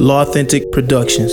Law Authentic Productions.